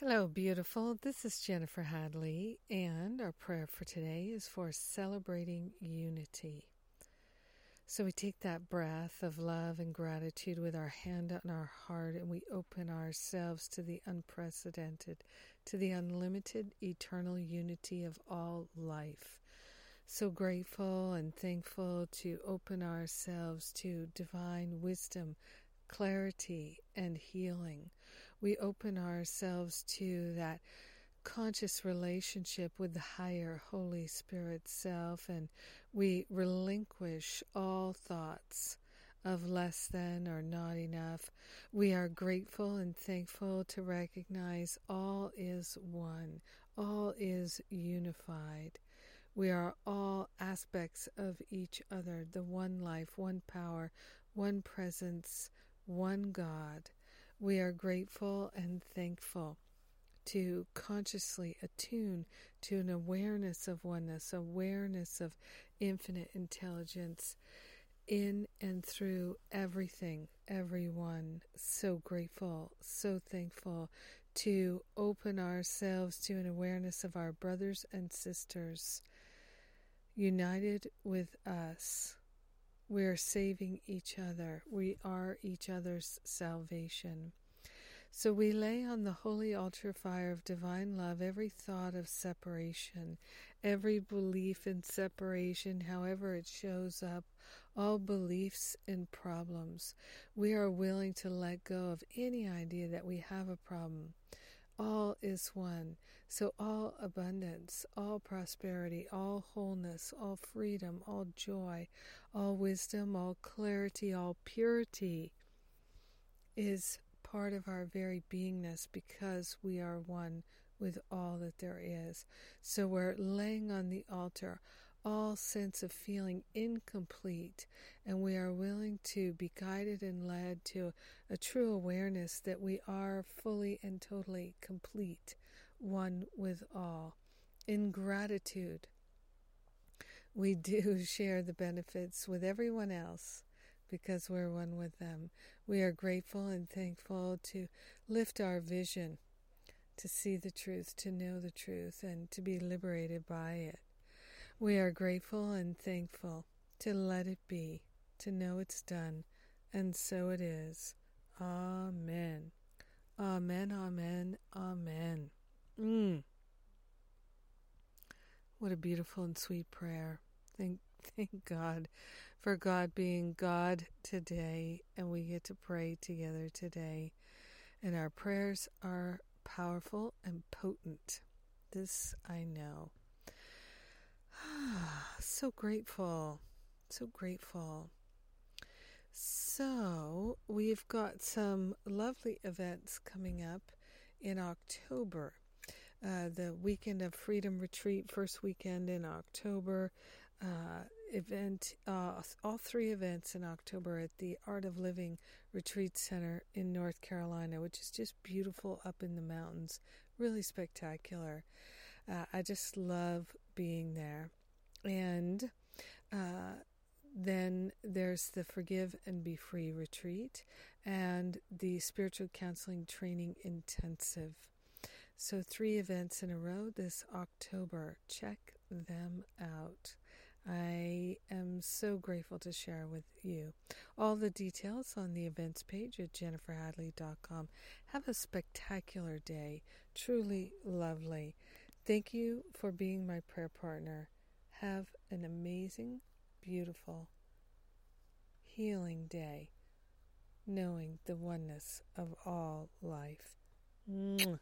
Hello, beautiful. This is Jennifer Hadley, and our prayer for today is for celebrating unity. So we take that breath of love and gratitude with our hand on our heart, and we open ourselves to the unprecedented, to the unlimited, eternal unity of all life. So grateful and thankful to open ourselves to divine wisdom, clarity, and healing we open ourselves to that conscious relationship with the higher Holy Spirit self and we relinquish all thoughts of less than or not enough. We are grateful and thankful to recognize all is one, all is unified. We are all aspects of each other, the one life, one power, one presence, one God. We are grateful and thankful to consciously attune to an awareness of oneness, awareness of infinite intelligence in and through everything, everyone. So grateful, so thankful to open ourselves to an awareness of our brothers and sisters united with us we are saving each other. We are each other's salvation. So we lay on the holy altar fire of divine love every thought of separation, every belief in separation, however it shows up, all beliefs and problems. We are willing to let go of any idea that we have a problem is one. So, all abundance, all prosperity, all wholeness, all freedom, all joy, all wisdom, all clarity, all purity is part of our very beingness because we are one with all that there is. So, we're laying on the altar all sense of feeling incomplete, and we are willing to be guided and led to a true awareness that we are fully and totally complete, one with all. In gratitude, we do share the benefits with everyone else because we're one with them. We are grateful and thankful to lift our vision, to see the truth, to know the truth, and to be liberated by it. We are grateful and thankful to let it be, to know it's done, and so it is. Amen. Amen, amen, amen. Mm. What a beautiful and sweet prayer. Thank, thank God for God being God today, and we get to pray together today. And our prayers are powerful and potent. This I know. So grateful. So grateful. So, we've got some lovely events coming up in October. Uh, the weekend of Freedom Retreat, first weekend in October. Uh, event, uh, all three events in October at the Art of Living Retreat Center in North Carolina, which is just beautiful up in the mountains, really spectacular. Uh, I just love being there. And uh, then there's the Forgive and Be Free retreat and the Spiritual Counseling Training Intensive. So, three events in a row this October. Check them out. I am so grateful to share with you all the details on the events page at jenniferhadley.com. Have a spectacular day, truly lovely. Thank you for being my prayer partner. Have an amazing, beautiful, healing day, knowing the oneness of all life. Mwah.